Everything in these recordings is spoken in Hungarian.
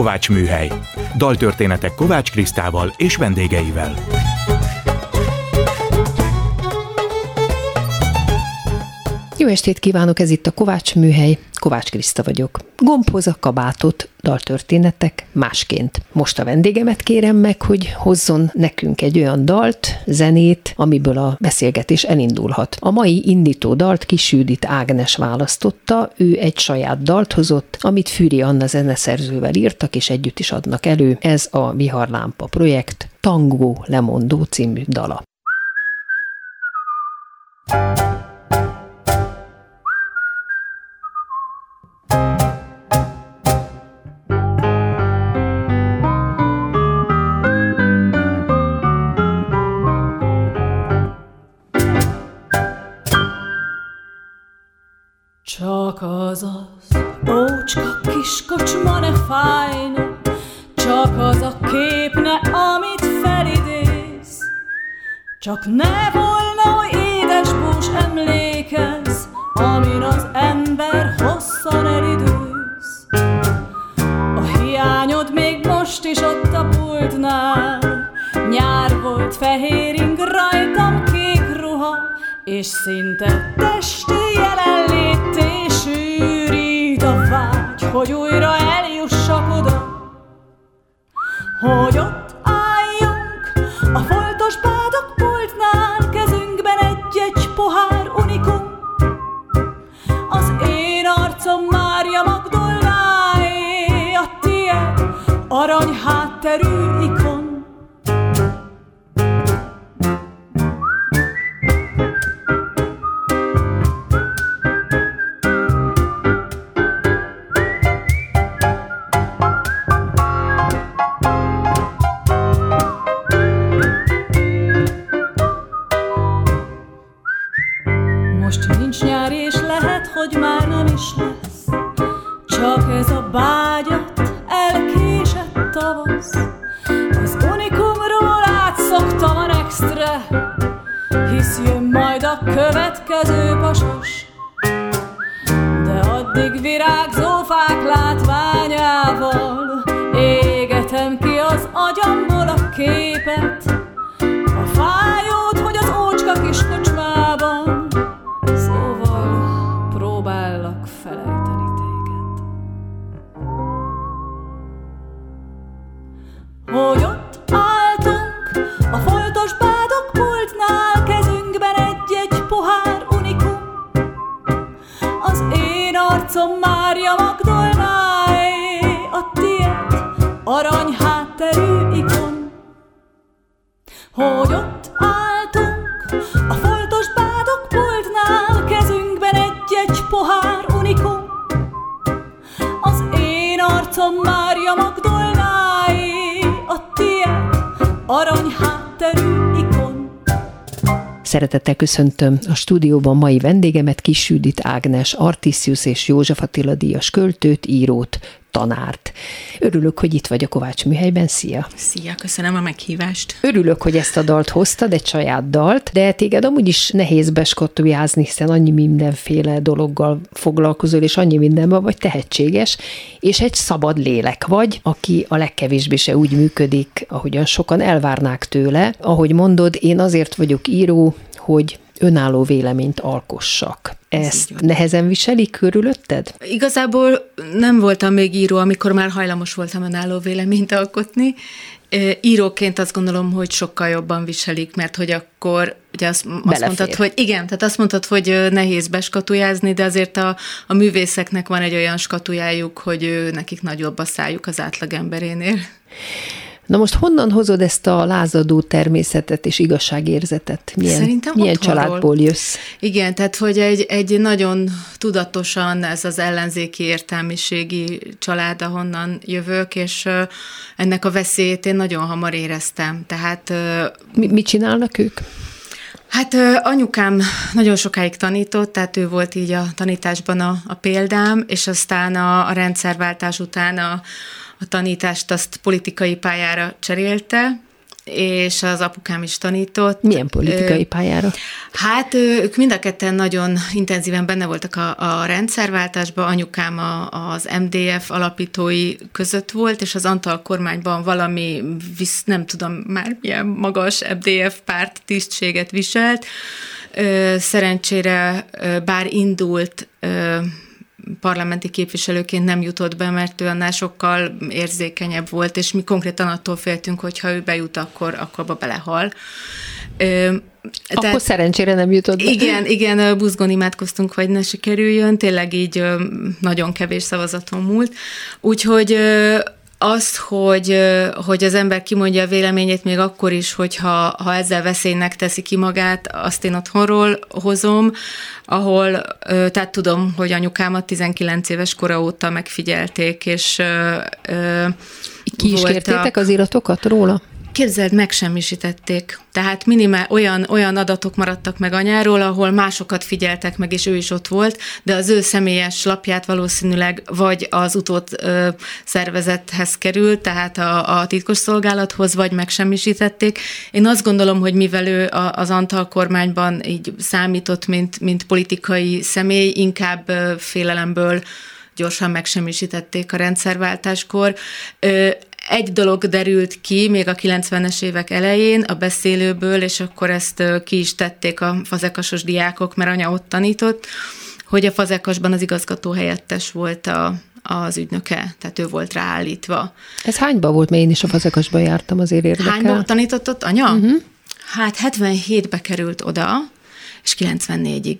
Kovács Műhely. Daltörténetek Kovács Krisztával és vendégeivel. Jó estét kívánok, ez itt a Kovács Műhely. Kovács Kriszta vagyok. Gombhoz a kabátot, daltörténetek másként. Most a vendégemet kérem meg, hogy hozzon nekünk egy olyan dalt, zenét, amiből a beszélgetés elindulhat. A mai indító dalt Kisüdit Ágnes választotta, ő egy saját dalt hozott, amit Fűri Anna zeneszerzővel írtak, és együtt is adnak elő. Ez a Viharlámpa projekt Tango Lemondó című dala. Csak Csak ne volna oly édes bús emlékez, Amin az ember hosszan elidőz. A hiányod még most is ott a pultnál, Nyár volt fehér ing, rajtam kék ruha, és szinte testi jelenlété sűrít a vágy, hogy újra eljussak oda, hogy ott arany arany hátterű ikon. Hogy ott álltunk a foltos bádok pultnál, kezünkben egy-egy pohár unikum. Az én arcom Mária Magdolnáé, a tiéd arany hátterű. Szeretettel köszöntöm a stúdióban mai vendégemet, Kis Judit Ágnes, Artisius és József Attila díjas költőt, írót, tanárt. Örülök, hogy itt vagy a Kovács műhelyben. Szia! Szia, köszönöm a meghívást. Örülök, hogy ezt a dalt hoztad, egy saját dalt, de téged amúgy is nehéz beskatujázni, hiszen annyi mindenféle dologgal foglalkozol, és annyi mindenben vagy tehetséges, és egy szabad lélek vagy, aki a legkevésbé se úgy működik, ahogyan sokan elvárnák tőle. Ahogy mondod, én azért vagyok író, hogy önálló véleményt alkossak. Ezt nehezen viselik körülötted? Igazából nem voltam még író, amikor már hajlamos voltam önálló véleményt alkotni. Íróként azt gondolom, hogy sokkal jobban viselik, mert hogy akkor ugye azt, azt mondtad, hogy igen, tehát azt mondtad, hogy nehéz beskatujázni, de azért a, a művészeknek van egy olyan skatujájuk, hogy nekik nagyobb a szájuk az átlagemberénél. Na most honnan hozod ezt a lázadó természetet és igazságérzetet? Milyen, Szerintem milyen otthonról. családból jössz? Igen, tehát hogy egy, egy nagyon tudatosan ez az ellenzéki értelmiségi család, ahonnan jövök, és ennek a veszélyét én nagyon hamar éreztem. Tehát Mi, mit csinálnak ők? Hát anyukám nagyon sokáig tanított, tehát ő volt így a tanításban a, a példám, és aztán a, a rendszerváltás után a, a tanítást azt politikai pályára cserélte, és az apukám is tanított. Milyen politikai pályára? Hát ők mind a ketten nagyon intenzíven benne voltak a, a rendszerváltásban, anyukám a, az MDF alapítói között volt, és az Antal kormányban valami, visz, nem tudom már milyen magas MDF párt tisztséget viselt. Szerencsére bár indult parlamenti képviselőként nem jutott be, mert ő annál sokkal érzékenyebb volt, és mi konkrétan attól féltünk, hogy ha ő bejut, akkor, akkor abba belehal. Akkor Tehát, szerencsére nem jutott be. Igen, igen, buzgon imádkoztunk, hogy ne sikerüljön, tényleg így nagyon kevés szavazaton múlt. Úgyhogy azt, hogy, hogy az ember kimondja a véleményét még akkor is, hogyha ha ezzel veszélynek teszi ki magát, azt én otthonról hozom, ahol, tehát tudom, hogy anyukámat 19 éves kora óta megfigyelték, és ki is kértétek az iratokat róla? Képzeld, megsemmisítették. Tehát minimál olyan, olyan adatok maradtak meg anyáról, ahol másokat figyeltek meg, és ő is ott volt, de az ő személyes lapját valószínűleg vagy az utót ö, szervezethez került, tehát a, a titkosszolgálathoz, vagy megsemmisítették. Én azt gondolom, hogy mivel ő a, az Antal kormányban így számított, mint, mint politikai személy, inkább félelemből gyorsan megsemmisítették a rendszerváltáskor. Egy dolog derült ki még a 90-es évek elején a beszélőből, és akkor ezt ki is tették a fazekasos diákok, mert anya ott tanított, hogy a fazekasban az igazgató helyettes volt a, az ügynöke, tehát ő volt ráállítva. Ez hányba volt, mert én is a fazekasban jártam, azért érdekel. Hányba tanított ott anya? Uh-huh. Hát 77-be került oda, és 94-ig.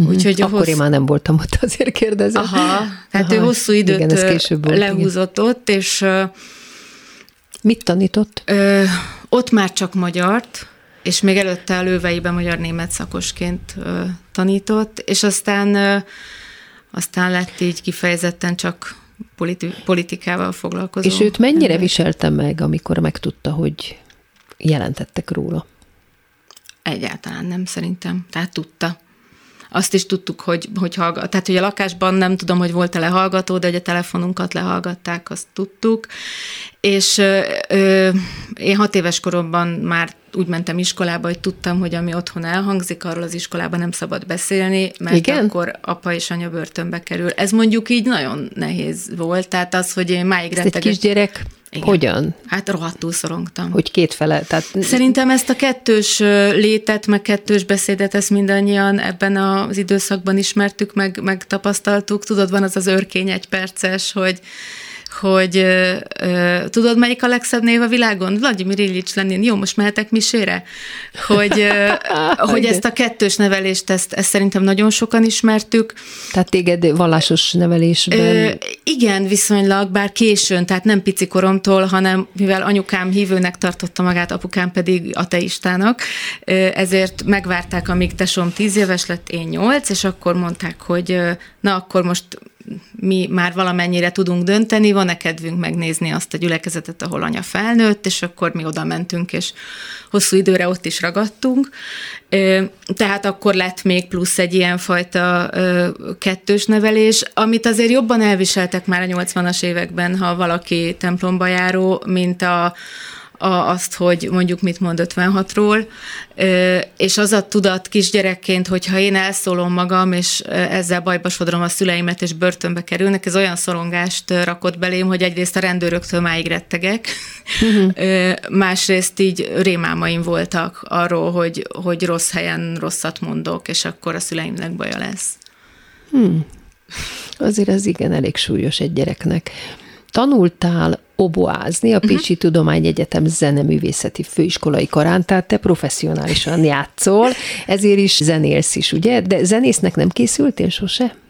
Mm-hmm. Úgyhogy Akkor hossz... én már nem voltam ott, azért kérdezem. Aha, tehát Aha, ő hosszú időt igen, ez később volt, lehúzott igen. ott, és... Mit tanított? Ö, ott már csak magyart, és még előtte a lőveiben magyar-német szakosként ö, tanított, és aztán ö, aztán lett így kifejezetten csak politi- politikával foglalkozó. És őt mennyire ember. viselte meg, amikor megtudta, hogy jelentettek róla? Egyáltalán nem szerintem. Tehát tudta. Azt is tudtuk, hogy, hogy hallgat, tehát hogy a lakásban nem tudom, hogy volt-e lehallgató, de hogy a telefonunkat lehallgatták, azt tudtuk. És ö, én hat éves koromban már úgy mentem iskolába, hogy tudtam, hogy ami otthon elhangzik, arról az iskolában nem szabad beszélni, mert Igen? akkor apa és anya börtönbe kerül. Ez mondjuk így nagyon nehéz volt, tehát az, hogy én máig Ezt egy kisgyerek igen. Hogyan? Hát rohadtul szorongtam. Hogy két fele? Tehát... Szerintem ezt a kettős létet, meg kettős beszédet, ezt mindannyian ebben az időszakban ismertük, meg, meg tapasztaltuk. Tudod, van az az örkény egy perces, hogy hogy ö, ö, tudod, melyik a legszebb név a világon? Vladimir Ilyics Lenin. Jó, most mehetek misére? Hogy, ö, hogy ezt a kettős nevelést, ezt, ezt szerintem nagyon sokan ismertük. Tehát téged vallásos nevelésben? Ö, igen, viszonylag, bár későn, tehát nem pici koromtól, hanem mivel anyukám hívőnek tartotta magát, apukám pedig ateistának, ezért megvárták, amíg tesom tíz éves lett, én nyolc, és akkor mondták, hogy na akkor most mi már valamennyire tudunk dönteni, van-e kedvünk megnézni azt a gyülekezetet, ahol anya felnőtt, és akkor mi oda mentünk, és hosszú időre ott is ragadtunk. Tehát akkor lett még plusz egy ilyen fajta kettős nevelés, amit azért jobban elviseltek már a 80-as években, ha valaki templomba járó, mint a, a, azt, hogy mondjuk mit mond 56-ról, és az a tudat kisgyerekként, hogyha én elszólom magam, és ezzel bajba sodrom a szüleimet, és börtönbe kerülnek, ez olyan szorongást rakott belém, hogy egyrészt a rendőröktől máig rettegek, uh-huh. másrészt így rémámaim voltak arról, hogy, hogy rossz helyen rosszat mondok, és akkor a szüleimnek baja lesz. Hmm. Azért ez igen elég súlyos egy gyereknek. Tanultál oboázni a mhm. Pécsi uh-huh. Tudományegyetem zeneművészeti főiskolai karán, tehát te professzionálisan játszol, ezért is zenélsz is, ugye? De zenésznek nem készültél sose?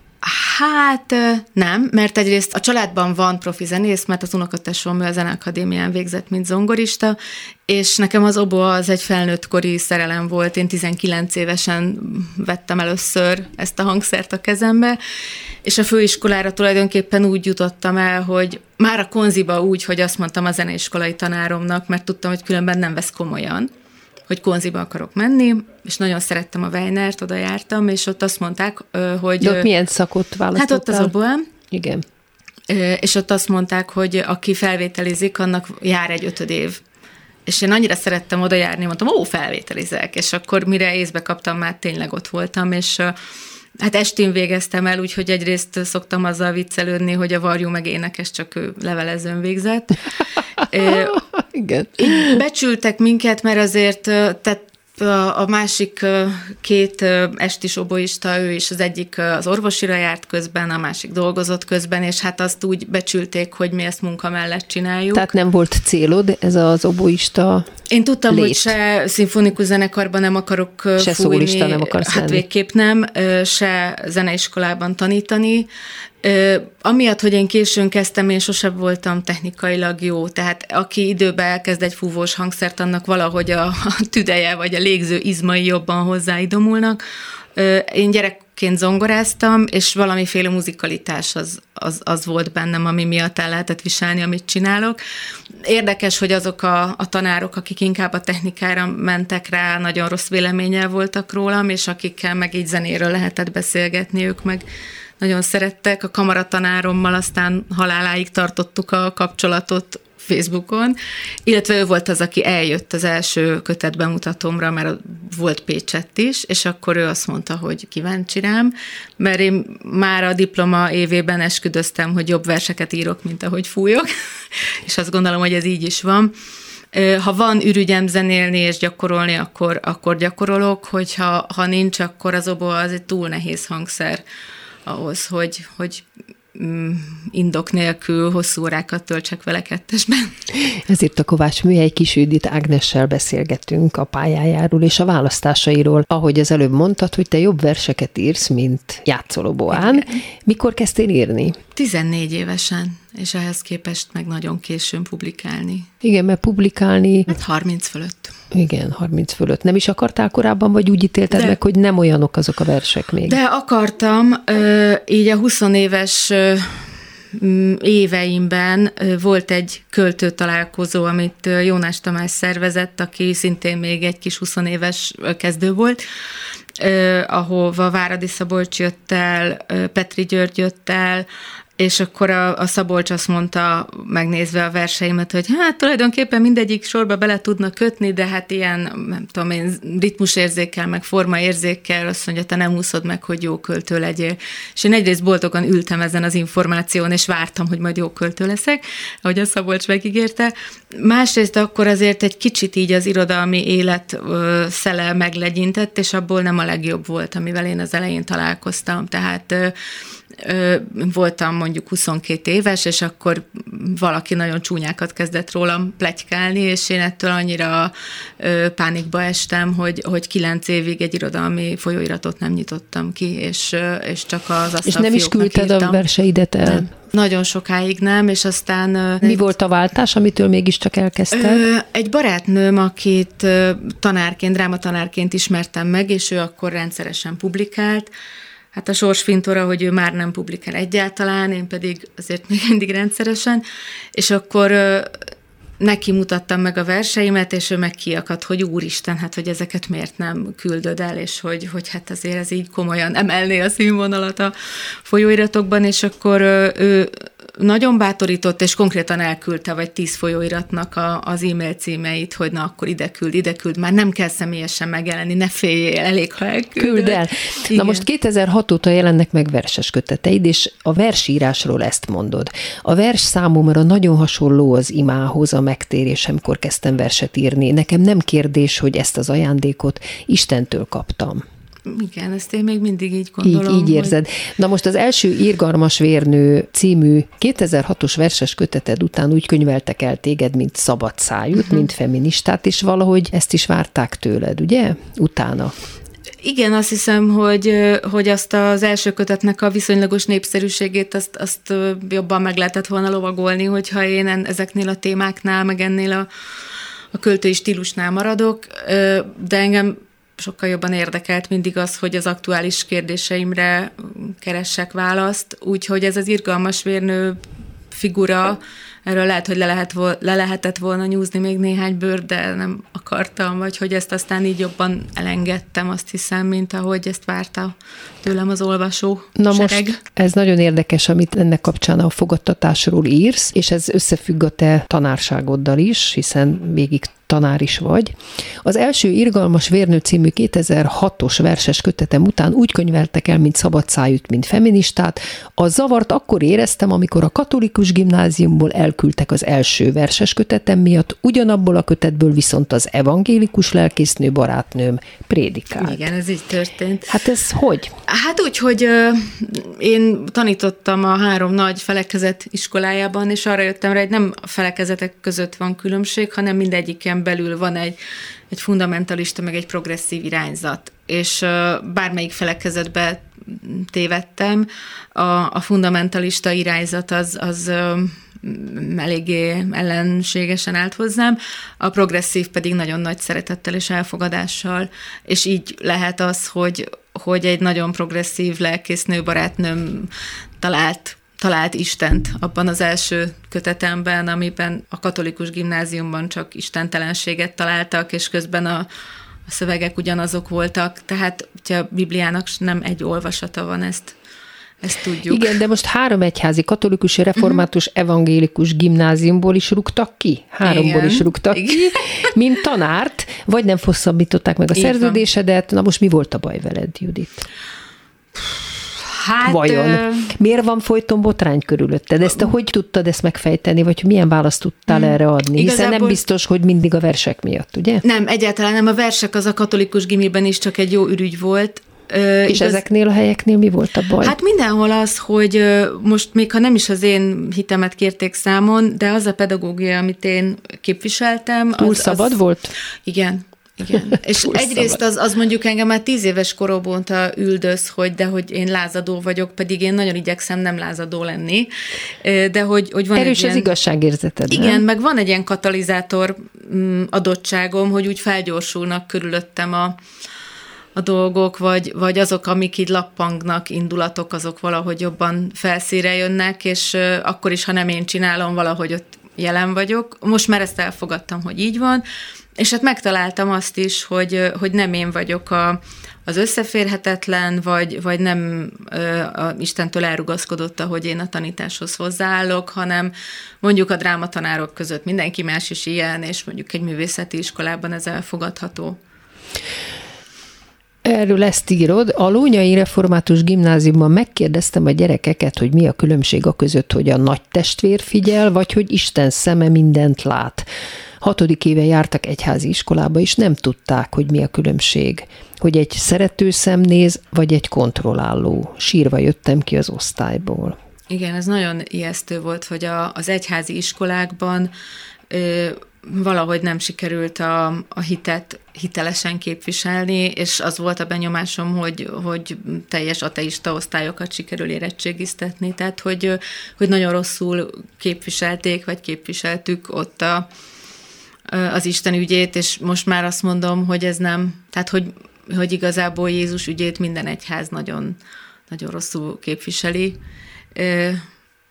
Hát nem, mert egyrészt a családban van profi zenész, mert az unokatesom a Zeneakadémián végzett, mint zongorista, és nekem az obo az egy felnőtt kori szerelem volt. Én 19 évesen vettem először ezt a hangszert a kezembe, és a főiskolára tulajdonképpen úgy jutottam el, hogy már a konziba úgy, hogy azt mondtam a zeneiskolai tanáromnak, mert tudtam, hogy különben nem vesz komolyan hogy konziba akarok menni, és nagyon szerettem a Weinert, oda jártam, és ott azt mondták, hogy... De ott milyen szakot választottál? Hát ott az oboem. Igen. És ott azt mondták, hogy aki felvételizik, annak jár egy ötöd év és én annyira szerettem oda járni, mondtam, ó, felvételizek, és akkor mire észbe kaptam, már tényleg ott voltam, és Hát estén végeztem el, úgyhogy egyrészt szoktam azzal viccelődni, hogy a varjú meg énekes, csak ő levelezőn végzett. Igen. becsültek minket, mert azért, tehát a másik két estis oboista, ő is az egyik az orvosira járt közben, a másik dolgozott közben, és hát azt úgy becsülték, hogy mi ezt munka mellett csináljuk. Tehát nem volt célod ez az oboista Én tudtam, lét. hogy se szimfonikus zenekarban nem akarok se fújni, szólista nem akarsz hát lenni. végképp nem, se zeneiskolában tanítani, Ö, amiatt, hogy én későn kezdtem, én sose voltam technikailag jó, tehát aki időben elkezd egy fúvós hangszert, annak valahogy a, a tüdeje vagy a légző izmai jobban hozzáidomulnak. Ö, én gyerekként zongoráztam, és valamiféle muzikalitás az, az, az volt bennem, ami miatt el lehetett viselni, amit csinálok. Érdekes, hogy azok a, a tanárok, akik inkább a technikára mentek rá, nagyon rossz véleménnyel voltak rólam, és akikkel meg így zenéről lehetett beszélgetni, ők meg nagyon szerettek. A kamaratanárommal aztán haláláig tartottuk a kapcsolatot Facebookon, illetve ő volt az, aki eljött az első kötet bemutatómra, mert volt Pécsett is, és akkor ő azt mondta, hogy kíváncsi rám, mert én már a diploma évében esküdöztem, hogy jobb verseket írok, mint ahogy fújok, és azt gondolom, hogy ez így is van. Ha van ürügyem zenélni és gyakorolni, akkor, akkor gyakorolok, hogyha ha nincs, akkor az oboa az egy túl nehéz hangszer ahhoz, hogy, hogy mm, indok nélkül hosszú órákat töltsek vele kettesben. Ezért a Kovács Műhely Kisüdit Ágnessel beszélgetünk a pályájáról és a választásairól. Ahogy az előbb mondtad, hogy te jobb verseket írsz, mint játszolóboán. Mikor kezdtél írni? 14 évesen, és ehhez képest meg nagyon későn publikálni. Igen, mert publikálni... 30 fölött. Igen, 30 fölött. Nem is akartál korábban, vagy úgy ítélted De. meg, hogy nem olyanok azok a versek még? De akartam, így a 20 éves éveimben volt egy költő találkozó, amit Jónás Tamás szervezett, aki szintén még egy kis 20 éves kezdő volt, ahova Váradi Szabolcs jött el, Petri György jött el, és akkor a, a Szabolcs azt mondta, megnézve a verseimet, hogy hát tulajdonképpen mindegyik sorba bele tudna kötni, de hát ilyen, nem tudom én, ritmusérzékkel, meg formaérzékkel, azt mondja, te nem úszod meg, hogy jó költő legyél. És én egyrészt boldogan ültem ezen az információn, és vártam, hogy majd jó költő leszek, ahogy a Szabolcs megígérte. Másrészt akkor azért egy kicsit így az irodalmi élet ö, szele meglegyintett, és abból nem a legjobb volt, amivel én az elején találkoztam. Tehát ö, voltam mondjuk 22 éves, és akkor valaki nagyon csúnyákat kezdett rólam plegykálni, és én ettől annyira pánikba estem, hogy, hogy kilenc évig egy irodalmi folyóiratot nem nyitottam ki, és, és csak az És nem is küldted írtam. a verseidet el? Nem. Nagyon sokáig nem, és aztán... Mi volt a váltás, amitől mégiscsak elkezdted? Egy barátnőm, akit tanárként, drámatanárként ismertem meg, és ő akkor rendszeresen publikált, hát a sorsfintora, hogy ő már nem publikál egyáltalán, én pedig azért még mindig rendszeresen, és akkor neki mutattam meg a verseimet, és ő meg kiakadt, hogy úristen, hát hogy ezeket miért nem küldöd el, és hogy, hogy hát azért ez így komolyan emelné a színvonalat a folyóiratokban, és akkor ő nagyon bátorított, és konkrétan elküldte vagy tíz folyóiratnak a, az e-mail címeit, hogy na akkor ide küld, ide küld, már nem kell személyesen megjelenni, ne féljél, elég, ha elküldöd. Küld el. Igen. Na most 2006 óta jelennek meg verses köteteid, és a versírásról ezt mondod. A vers számomra nagyon hasonló az imához, a megtérésemkor kezdtem verset írni. Nekem nem kérdés, hogy ezt az ajándékot Istentől kaptam. Igen, ezt én még mindig így gondolom. Így, így érzed. Hogy... Na most az első Irgalmas Vérnő című 2006-os verses köteted után úgy könyveltek el téged, mint szabad szájút, uh-huh. mint feministát, és valahogy ezt is várták tőled, ugye? Utána. Igen, azt hiszem, hogy, hogy azt az első kötetnek a viszonylagos népszerűségét azt, azt jobban meg lehetett volna lovagolni, hogyha én ezeknél a témáknál, meg ennél a, a költői stílusnál maradok, de engem sokkal jobban érdekelt mindig az, hogy az aktuális kérdéseimre keressek választ, úgyhogy ez az irgalmas vérnő figura erről lehet, hogy le, lehet, le lehetett volna nyúzni még néhány bőr, de nem akartam, vagy hogy ezt aztán így jobban elengedtem, azt hiszem, mint ahogy ezt várta tőlem az olvasó Na sereg. most ez nagyon érdekes, amit ennek kapcsán a fogadtatásról írsz, és ez összefügg a te tanárságoddal is, hiszen végig tanár is vagy. Az első Irgalmas Vérnő című 2006-os verses kötetem után úgy könyveltek el, mint szabadszájút, mint feministát. A zavart akkor éreztem, amikor a katolikus gimnáziumból elküldtek az első verses kötetem miatt, ugyanabból a kötetből viszont az evangélikus lelkésznő barátnőm prédikált. Igen, ez így történt. Hát ez hogy? Hát úgy, hogy én tanítottam a három nagy felekezet iskolájában, és arra jöttem rá, hogy nem a felekezetek között van különbség, hanem mindegyiken belül van egy, egy fundamentalista, meg egy progresszív irányzat. És bármelyik felekezetbe tévedtem, a, a fundamentalista irányzat az, az eléggé ellenségesen állt hozzám, a progresszív pedig nagyon nagy szeretettel és elfogadással, és így lehet az, hogy, hogy egy nagyon progresszív lelkésznő barátnőm talált talált Istent abban az első kötetemben, amiben a katolikus gimnáziumban csak istentelenséget találtak, és közben a, a szövegek ugyanazok voltak, tehát ugye a Bibliának nem egy olvasata van, ezt ezt tudjuk. Igen, de most három egyházi katolikus, református, uh-huh. evangélikus gimnáziumból is rúgtak ki. Háromból Igen. is rúgtak Igen. ki, mint tanárt, vagy nem fosszabbították meg a Így szerződésedet. Van. Na most mi volt a baj veled, Judit? Hát, Vajon? Ö... Miért van folyton botrány körülötted? Ezt te hogy tudtad ezt megfejteni, vagy milyen választ tudtál hmm. erre adni? Igazából... Hiszen nem biztos, hogy mindig a versek miatt, ugye? Nem, egyáltalán nem. A versek az a katolikus gimiben is csak egy jó ürügy volt. Ö, és igaz... ezeknél a helyeknél mi volt a baj? Hát mindenhol az, hogy most még ha nem is az én hitemet kérték számon, de az a pedagógia, amit én képviseltem. Túl az, szabad az... volt? Igen, igen. És egyrészt az, az mondjuk engem már tíz éves koromban üldöz, hogy de hogy én lázadó vagyok, pedig én nagyon igyekszem nem lázadó lenni. De hogy, hogy van Erős egy az ilyen, igazságérzeted. Igen, nem? meg van egy ilyen katalizátor mm, adottságom, hogy úgy felgyorsulnak körülöttem a, a dolgok, vagy, vagy azok, amik így lappangnak, indulatok, azok valahogy jobban felszíre jönnek, és akkor is, ha nem én csinálom, valahogy ott jelen vagyok. Most már ezt elfogadtam, hogy így van, és hát megtaláltam azt is, hogy, hogy nem én vagyok a, az összeférhetetlen, vagy, vagy nem a Istentől elrugaszkodott, hogy én a tanításhoz hozzáállok, hanem mondjuk a drámatanárok között mindenki más is ilyen, és mondjuk egy művészeti iskolában ez elfogadható. Erről ezt írod. A Lónyai Református Gimnáziumban megkérdeztem a gyerekeket, hogy mi a különbség a között, hogy a nagy testvér figyel, vagy hogy Isten szeme mindent lát. Hatodik éve jártak egyházi iskolába, és nem tudták, hogy mi a különbség. Hogy egy szerető szem néz, vagy egy kontrolláló. Sírva jöttem ki az osztályból. Igen, ez nagyon ijesztő volt, hogy a, az egyházi iskolákban ö, valahogy nem sikerült a, a hitet hitelesen képviselni, és az volt a benyomásom, hogy, hogy teljes ateista osztályokat sikerül érettségiztetni, tehát hogy, hogy nagyon rosszul képviselték, vagy képviseltük ott a, az Isten ügyét, és most már azt mondom, hogy ez nem, tehát hogy, hogy igazából Jézus ügyét minden egyház nagyon, nagyon rosszul képviseli.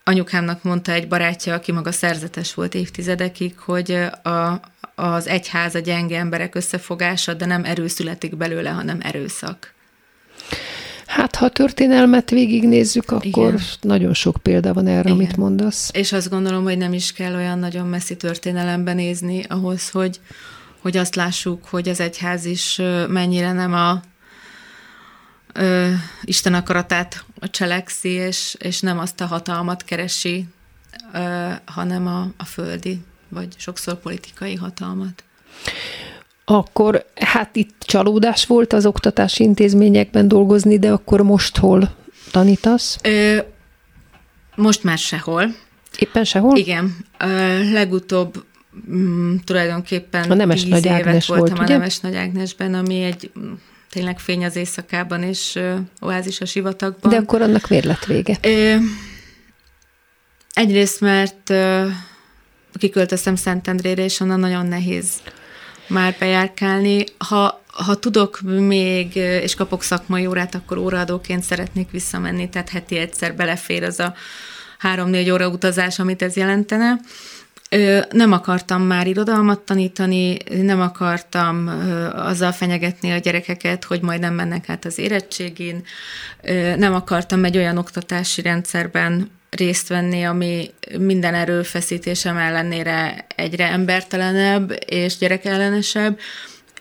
Anyukámnak mondta egy barátja, aki maga szerzetes volt évtizedekig, hogy a, az egyház a gyenge emberek összefogása, de nem erő születik belőle, hanem erőszak. Hát, ha a történelmet végignézzük, akkor Igen. nagyon sok példa van erre, Igen. amit mondasz. És azt gondolom, hogy nem is kell olyan nagyon messzi történelemben nézni ahhoz, hogy, hogy azt lássuk, hogy az egyház is mennyire nem a ö, Isten akaratát cselekszi, és, és nem azt a hatalmat keresi, ö, hanem a, a földi, vagy sokszor politikai hatalmat akkor hát itt csalódás volt az oktatási intézményekben dolgozni, de akkor most hol tanítasz? Ö, most már sehol. Éppen sehol? Igen. Ö, legutóbb m, mm, tulajdonképpen a Nemes Nagy Ágnes voltam volt, a ugye? Nemes Nagy Ágnesben, ami egy mm, tényleg fény az éjszakában, és ö, oázis a sivatagban. De akkor annak miért lett vége? Ö, egyrészt, mert ö, kiköltöztem Szentendrére, és onnan nagyon nehéz már bejárkálni. Ha, ha tudok még, és kapok szakmai órát, akkor óraadóként szeretnék visszamenni, tehát heti egyszer belefér az a három-négy óra utazás, amit ez jelentene. Nem akartam már irodalmat tanítani, nem akartam azzal fenyegetni a gyerekeket, hogy majd nem mennek át az érettségén, nem akartam egy olyan oktatási rendszerben részt venni, ami minden erőfeszítésem ellenére egyre embertelenebb és gyerekellenesebb,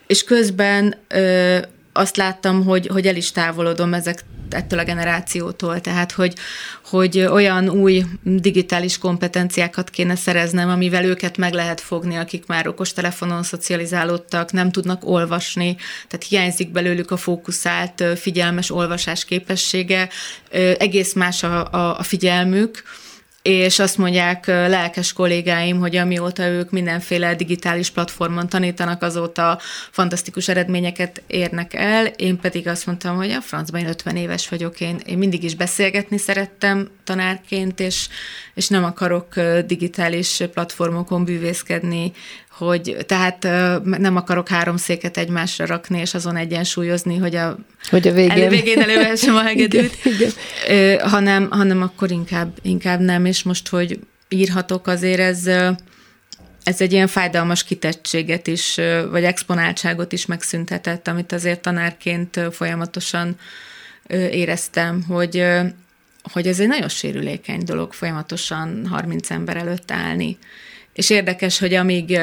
és közben ö, azt láttam, hogy, hogy el is távolodom ezek ettől a generációtól, tehát hogy, hogy olyan új digitális kompetenciákat kéne szereznem, amivel őket meg lehet fogni, akik már okostelefonon szocializálódtak, nem tudnak olvasni, tehát hiányzik belőlük a fókuszált, figyelmes olvasás képessége, egész más a, a, a figyelmük, és azt mondják lelkes kollégáim, hogy amióta ők mindenféle digitális platformon tanítanak, azóta fantasztikus eredményeket érnek el, én pedig azt mondtam, hogy a francban én 50 éves vagyok, én, én mindig is beszélgetni szerettem tanárként, és, és nem akarok digitális platformokon bűvészkedni, hogy tehát nem akarok három széket egymásra rakni, és azon egyensúlyozni, hogy a, hogy a végén, elő, végén elővessem a hegedűt, igen, igen. hanem, hanem akkor inkább, inkább nem, és most, hogy írhatok, azért ez, ez egy ilyen fájdalmas kitettséget is, vagy exponáltságot is megszüntetett, amit azért tanárként folyamatosan éreztem, hogy, hogy ez egy nagyon sérülékeny dolog folyamatosan 30 ember előtt állni. És érdekes, hogy amíg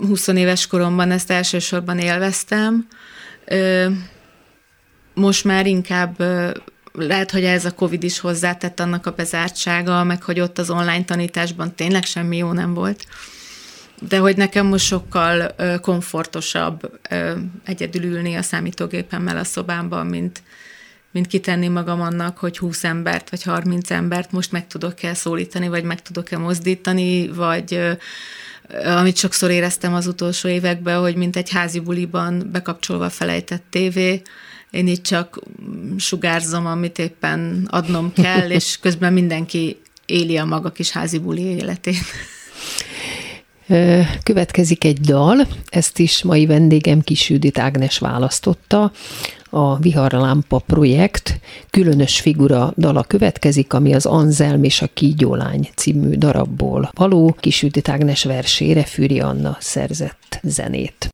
20 éves koromban ezt elsősorban élveztem, most már inkább lehet, hogy ez a Covid is hozzátett annak a bezártsága, meg hogy ott az online tanításban tényleg semmi jó nem volt. De hogy nekem most sokkal komfortosabb egyedül ülni a számítógépemmel a szobámban, mint, mint kitenni magam annak, hogy 20 embert vagy 30 embert most meg tudok-e szólítani, vagy meg tudok-e mozdítani, vagy amit sokszor éreztem az utolsó években, hogy mint egy házi buliban bekapcsolva felejtett tévé, én itt csak sugárzom, amit éppen adnom kell, és közben mindenki éli a maga kis házi buli életét. Következik egy dal, ezt is mai vendégem Kis Judit Ágnes választotta a Viharlámpa projekt különös figura dala következik, ami az Anzelm és a Kígyólány című darabból való. Kisüti Ágnes versére Füri Anna szerzett zenét.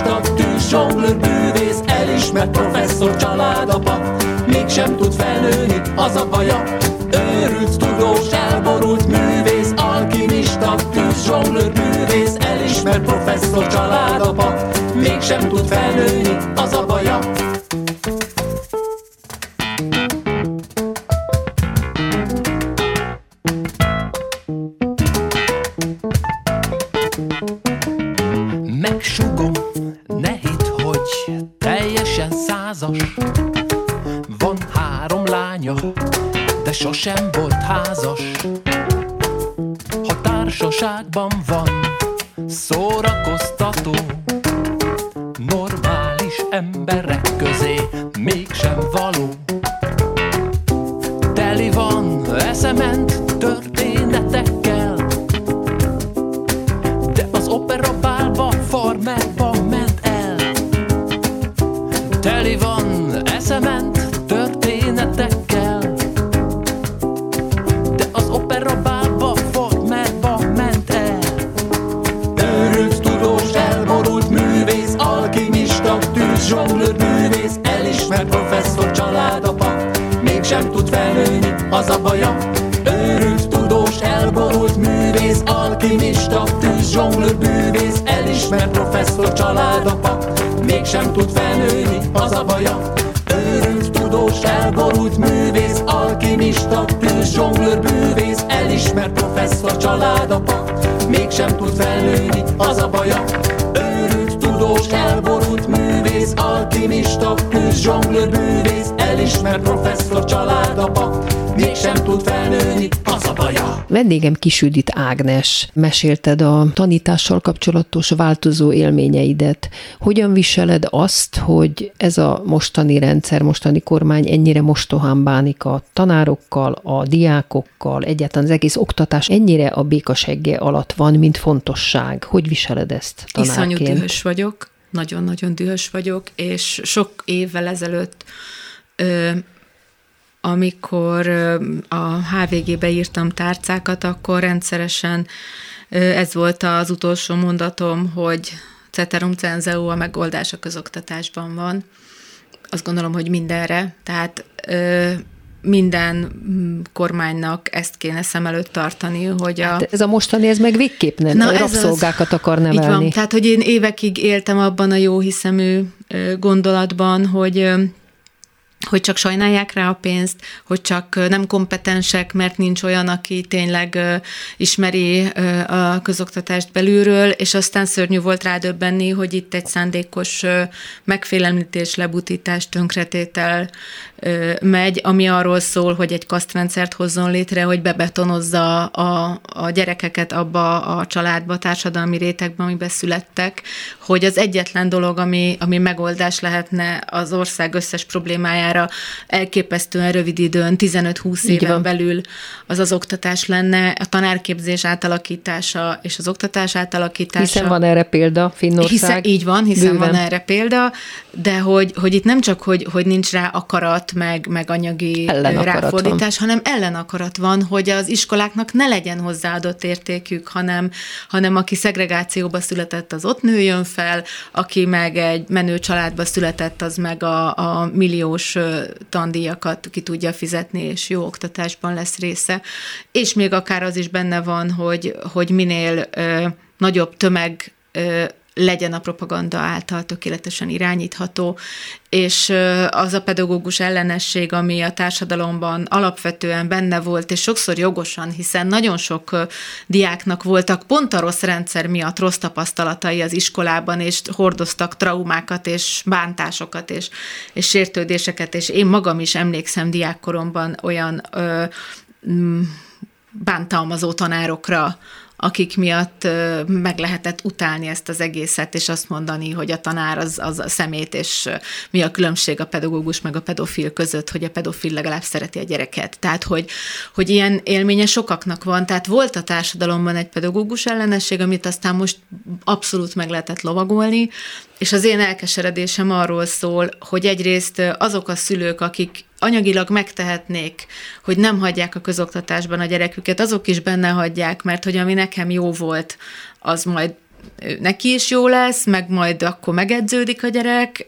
Alkimista, tűzsonglőr bűvész, elismert professzor, családapa, mégsem tud felnőni, az a baja. Őrült, tudós, elborult művész, alkimista, tűzsonglőr bűvész, elismert professzor, családapa, mégsem tud felnőni, az a baja. Elismert professzor, családapa, mégsem tud felnőni, az a baja. Őrült, tudós, elborult művész, alkimista, tűz, zsonglőr bűvész, elismert professzor, családapa, mégsem tud felnőni, az a baja. Őrült, tudós, elborult művész, alkimista, tűz, zsonglőr bűvész, elismert professzor, családapa, mégsem tud felnőni, az a baja. Vendégem Kisüdit Ágnes. Mesélted a tanítással kapcsolatos változó élményeidet. Hogyan viseled azt, hogy ez a mostani rendszer, mostani kormány ennyire mostohán bánik a tanárokkal, a diákokkal, egyáltalán az egész oktatás ennyire a békasegge alatt van, mint fontosság. Hogy viseled ezt tanárként? Iszonyú dühös vagyok, nagyon-nagyon dühös vagyok, és sok évvel ezelőtt ö, amikor a HVG-be írtam tárcákat, akkor rendszeresen ez volt az utolsó mondatom, hogy ceterum cenzeu a megoldás a közoktatásban van. Azt gondolom, hogy mindenre. Tehát minden mm, kormánynak ezt kéne szem előtt tartani, hogy a... Hát ez a mostani, ez meg végképp nem, Na, rabszolgákat az, akar nevelni. Így van, tehát hogy én évekig éltem abban a jó hiszemű gondolatban, hogy hogy csak sajnálják rá a pénzt, hogy csak nem kompetensek, mert nincs olyan, aki tényleg ismeri a közoktatást belülről, és aztán szörnyű volt rádöbbenni, hogy itt egy szándékos megfélemlítés, lebutítás, tönkretétel megy, ami arról szól, hogy egy kasztrendszert hozzon létre, hogy bebetonozza a, a gyerekeket abba a családba, a társadalmi rétegbe, amiben születtek, hogy az egyetlen dolog, ami, ami megoldás lehetne az ország összes problémájára elképesztően rövid időn, 15-20 éven van. belül az az oktatás lenne, a tanárképzés átalakítása és az oktatás átalakítása. Hiszen van erre példa, Finnország. Hiszen, így van, hiszen bőven. van erre példa, de hogy, hogy itt nem csak, hogy, hogy nincs rá akarat, meg, meg anyagi ráfordítás, van. hanem ellenakarat van, hogy az iskoláknak ne legyen hozzáadott értékük, hanem, hanem aki szegregációba született, az ott nőjön fel, aki meg egy menő családba született, az meg a, a milliós tandíjakat ki tudja fizetni, és jó oktatásban lesz része. És még akár az is benne van, hogy, hogy minél nagyobb tömeg legyen a propaganda által tökéletesen irányítható, és az a pedagógus ellenesség, ami a társadalomban alapvetően benne volt, és sokszor jogosan, hiszen nagyon sok diáknak voltak pont a rossz rendszer miatt rossz tapasztalatai az iskolában, és hordoztak traumákat, és bántásokat, és, és sértődéseket, és én magam is emlékszem diákkoromban olyan ö, bántalmazó tanárokra, akik miatt meg lehetett utálni ezt az egészet, és azt mondani, hogy a tanár az, az a szemét, és mi a különbség a pedagógus meg a pedofil között, hogy a pedofil legalább szereti a gyereket. Tehát, hogy, hogy ilyen élménye sokaknak van. Tehát volt a társadalomban egy pedagógus ellenesség, amit aztán most abszolút meg lehetett lovagolni, és az én elkeseredésem arról szól, hogy egyrészt azok a szülők, akik anyagilag megtehetnék, hogy nem hagyják a közoktatásban a gyereküket, azok is benne hagyják, mert hogy ami nekem jó volt, az majd neki is jó lesz, meg majd akkor megedződik a gyerek,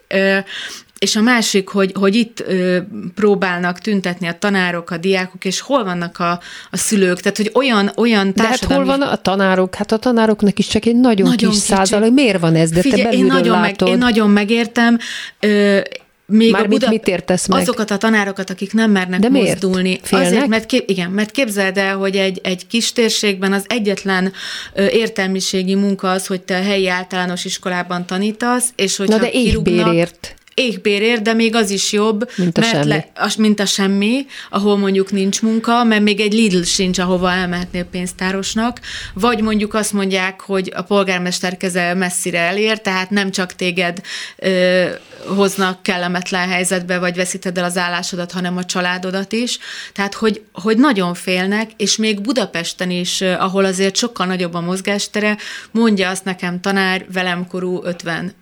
és a másik, hogy, hogy itt ö, próbálnak tüntetni a tanárok, a diákok, és hol vannak a, a szülők, tehát hogy olyan, olyan társadalmi... De hát hol van a tanárok? Hát a tanároknak is csak egy nagyon, nagyon kis százalék. Miért van ez? De Figyelj, te én nagyon, látod. meg, én nagyon megértem. Ö, még Már a Buda, mit értesz meg? Azokat a tanárokat, akik nem mernek De miért? mozdulni. Félnek? Azért, mert, kép, igen, mert képzeld el, hogy egy, egy kis térségben az egyetlen értelmiségi munka az, hogy te a helyi általános iskolában tanítasz, és hogyha Na de égbérért égbérért, de még az is jobb, mint a, mert semmi. Le, az, mint a semmi, ahol mondjuk nincs munka, mert még egy Lidl sincs, ahova elmehetnél pénztárosnak, vagy mondjuk azt mondják, hogy a polgármester keze messzire elér, tehát nem csak téged ö, hoznak kellemetlen helyzetbe, vagy veszíted el az állásodat, hanem a családodat is. Tehát, hogy, hogy nagyon félnek, és még Budapesten is, ahol azért sokkal nagyobb a mozgástere, mondja azt nekem tanár, velemkorú 50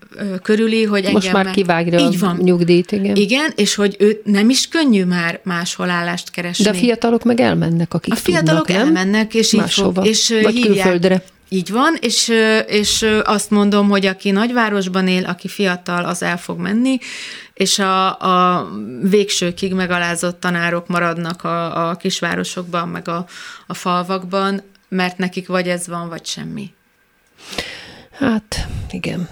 körüli, hogy engem Most már kivágja így van. nyugdíjt, igen. Igen, és hogy ő nem is könnyű már máshol állást keresni. De a fiatalok meg elmennek, akik A fiatalok tudnak, elmennek, és így fog, és Vagy hívják. külföldre. Így van, és, és azt mondom, hogy aki nagyvárosban él, aki fiatal, az el fog menni, és a, a végsőkig megalázott tanárok maradnak a, a kisvárosokban, meg a, a falvakban, mert nekik vagy ez van, vagy semmi. Hát, igen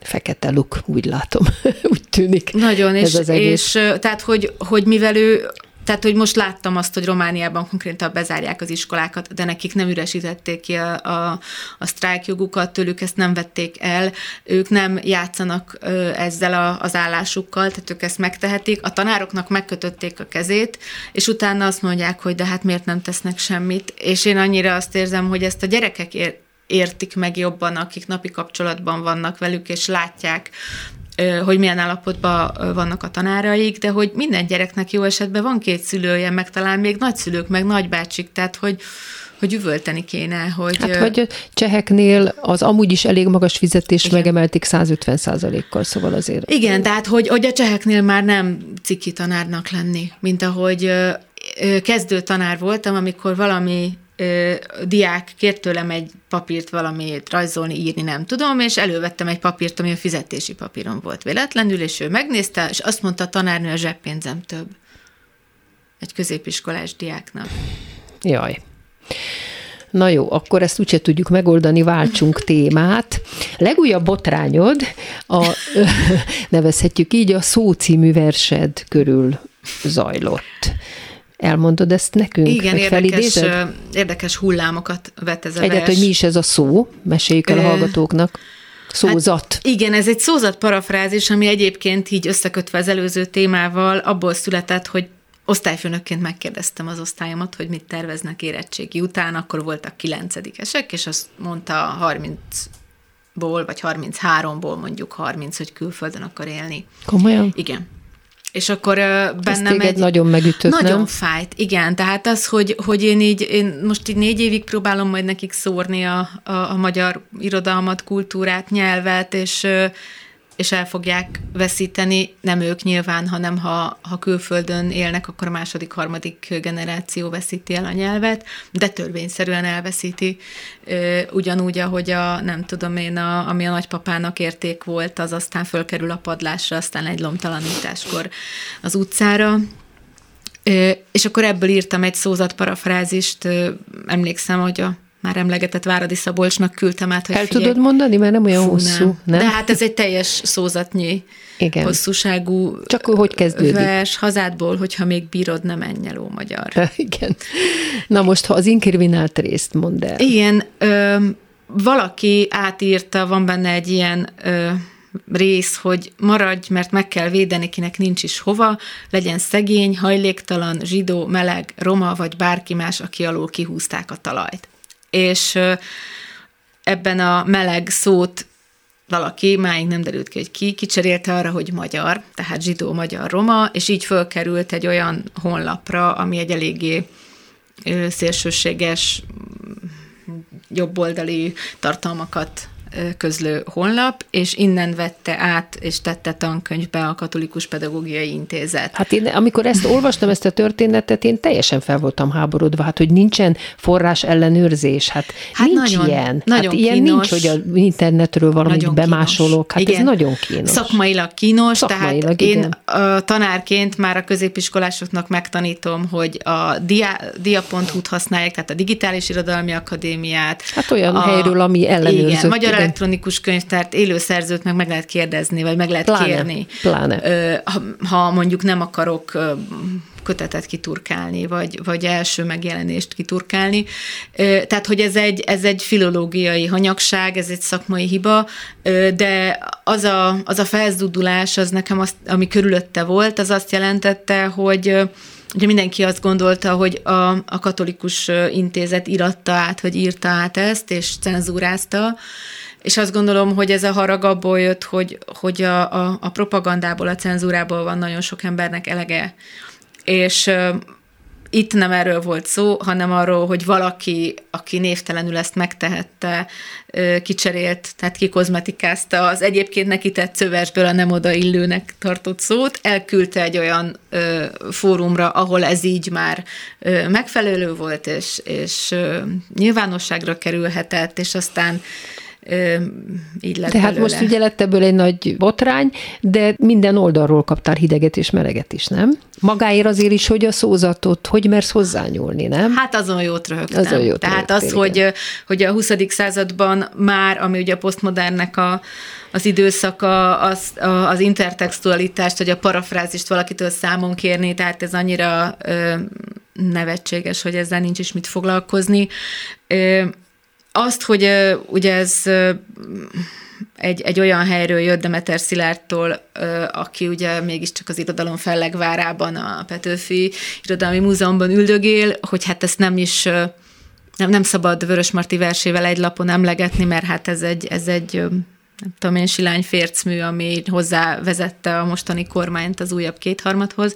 fekete luk, úgy látom, úgy tűnik. Nagyon, ez és, az egész. és tehát, hogy, hogy mivel ő tehát, hogy most láttam azt, hogy Romániában konkrétan bezárják az iskolákat, de nekik nem üresítették ki a, a, a sztrájkjogukat, tőlük ezt nem vették el, ők nem játszanak ö, ezzel a, az állásukkal, tehát ők ezt megtehetik. A tanároknak megkötötték a kezét, és utána azt mondják, hogy de hát miért nem tesznek semmit. És én annyira azt érzem, hogy ezt a gyerekek ér, értik meg jobban, akik napi kapcsolatban vannak velük, és látják, hogy milyen állapotban vannak a tanáraik, de hogy minden gyereknek jó esetben van két szülője, meg talán még nagyszülők, meg nagybácsik, tehát hogy, hogy üvölteni kéne, hogy... Hát, hogy cseheknél az amúgy is elég magas fizetés igen. megemelték 150% kal szóval azért... Igen, tehát hogy, hogy a cseheknél már nem ciki tanárnak lenni, mint ahogy kezdő tanár voltam, amikor valami ö, diák kért tőlem egy papírt valamit rajzolni, írni, nem tudom, és elővettem egy papírt, ami a fizetési papíron volt véletlenül, és ő megnézte, és azt mondta a tanárnő, a zseppénzem több. Egy középiskolás diáknak. Jaj. Na jó, akkor ezt úgyse tudjuk megoldani, váltsunk témát. Legújabb botrányod, a, nevezhetjük így, a szócímű versed körül zajlott. Elmondod ezt nekünk? Igen, érdekes, érdekes hullámokat vet ez a Egyet, vers. hogy mi is ez a szó? Meséljük el a hallgatóknak. Szózat. Hát igen, ez egy szózat parafrázis, ami egyébként így összekötve az előző témával abból született, hogy osztályfőnökként megkérdeztem az osztályomat, hogy mit terveznek érettségi után, akkor voltak kilencedikesek, és azt mondta 30 ból, vagy 33-ból mondjuk 30, hogy külföldön akar élni. Komolyan? Igen. És akkor bennem egy... nagyon megütött, Nagyon nem? fájt, igen. Tehát az, hogy, hogy én így, én most így négy évig próbálom majd nekik szórni a, a, a magyar irodalmat, kultúrát, nyelvet, és és el fogják veszíteni, nem ők nyilván, hanem ha, ha külföldön élnek, akkor a második, harmadik generáció veszíti el a nyelvet, de törvényszerűen elveszíti, ugyanúgy, ahogy a, nem tudom én, a, ami a nagypapának érték volt, az aztán fölkerül a padlásra, aztán egy lomtalanításkor az utcára, és akkor ebből írtam egy szózat parafrázist, emlékszem, hogy a már emlegetett Váradi Szabolcsnak küldtem át, hogy El figyelj, tudod mondani, mert nem olyan fú, hosszú, nem. nem? De hát ez egy teljes szózatnyi Igen. hosszúságú Csak hogy kezdődik? vers hazádból, hogyha még bírod, nem menj el, ó, magyar. Igen. Na most, ha az inkrivinált részt mondd el. Igen, ö, valaki átírta, van benne egy ilyen ö, rész, hogy maradj, mert meg kell védeni, kinek nincs is hova, legyen szegény, hajléktalan, zsidó, meleg, roma, vagy bárki más, aki alól kihúzták a talajt és ebben a meleg szót valaki, máig nem derült ki, hogy ki, kicserélte arra, hogy magyar, tehát zsidó, magyar, roma, és így fölkerült egy olyan honlapra, ami egy eléggé szélsőséges, jobboldali tartalmakat közlő honlap, és innen vette át, és tette tankönyvbe a Katolikus Pedagógiai Intézet. Hát én, amikor ezt olvastam, ezt a történetet, én teljesen fel voltam háborodva, hát hogy nincsen forrás ellenőrzés, hát, hát nincs nagyon, ilyen. Nagyon hát ilyen kínos, nincs, hogy a internetről valamit bemásolok, hát igen. ez nagyon kínos. Szakmailag kínos, Szakmailag, tehát igen. én a tanárként már a középiskolásoknak megtanítom, hogy a dia, dia.hu-t használják, tehát a Digitális Irodalmi Akadémiát. Hát olyan a, helyről, ami ellenőrzött. Igen, Magyar elektronikus könyvtárt élő szerzőt meg meg lehet kérdezni, vagy meg lehet pláne, kérni. Pláne. Ha, ha mondjuk nem akarok kötetet kiturkálni, vagy, vagy első megjelenést kiturkálni. Tehát, hogy ez egy, ez egy filológiai hanyagság, ez egy szakmai hiba, de az a, az a felzdudulás, az nekem, azt, ami körülötte volt, az azt jelentette, hogy Ugye mindenki azt gondolta, hogy a, a katolikus intézet iratta át, vagy írta át ezt, és cenzúrázta, és azt gondolom, hogy ez a harag abból jött, hogy, hogy a, a, a propagandából, a cenzúrából van nagyon sok embernek elege. És itt nem erről volt szó, hanem arról, hogy valaki, aki névtelenül ezt megtehette, kicserélt, tehát kikozmetikázta az egyébként neki tett szövesből a nem odaillőnek tartott szót, elküldte egy olyan ö, fórumra, ahol ez így már ö, megfelelő volt, és, és ö, nyilvánosságra kerülhetett, és aztán így lett Tehát belőle. most ugye lett ebből egy nagy botrány, de minden oldalról kaptál hideget és meleget is, nem? Magáért azért is, hogy a szózatot, hogy mersz hozzányúlni, nem? Hát azon jót röhögtem. Azon jót Tehát az, hogy, hogy a 20. században már, ami ugye a posztmodernnek a, az időszaka, az, az intertextualitást, vagy a parafrázist valakitől számon kérni, tehát ez annyira nevetséges, hogy ezzel nincs is mit foglalkozni. Azt, hogy ugye ez egy, egy olyan helyről jött Demeter Szilárdtól, aki ugye mégiscsak az irodalom fellegvárában, a Petőfi Irodalmi Múzeumban üldögél, hogy hát ezt nem is nem, nem szabad Vörös Marti versével egy lapon emlegetni, mert hát ez egy, ez egy nem tudom én, silány fércmű, ami hozzá vezette a mostani kormányt az újabb kétharmadhoz.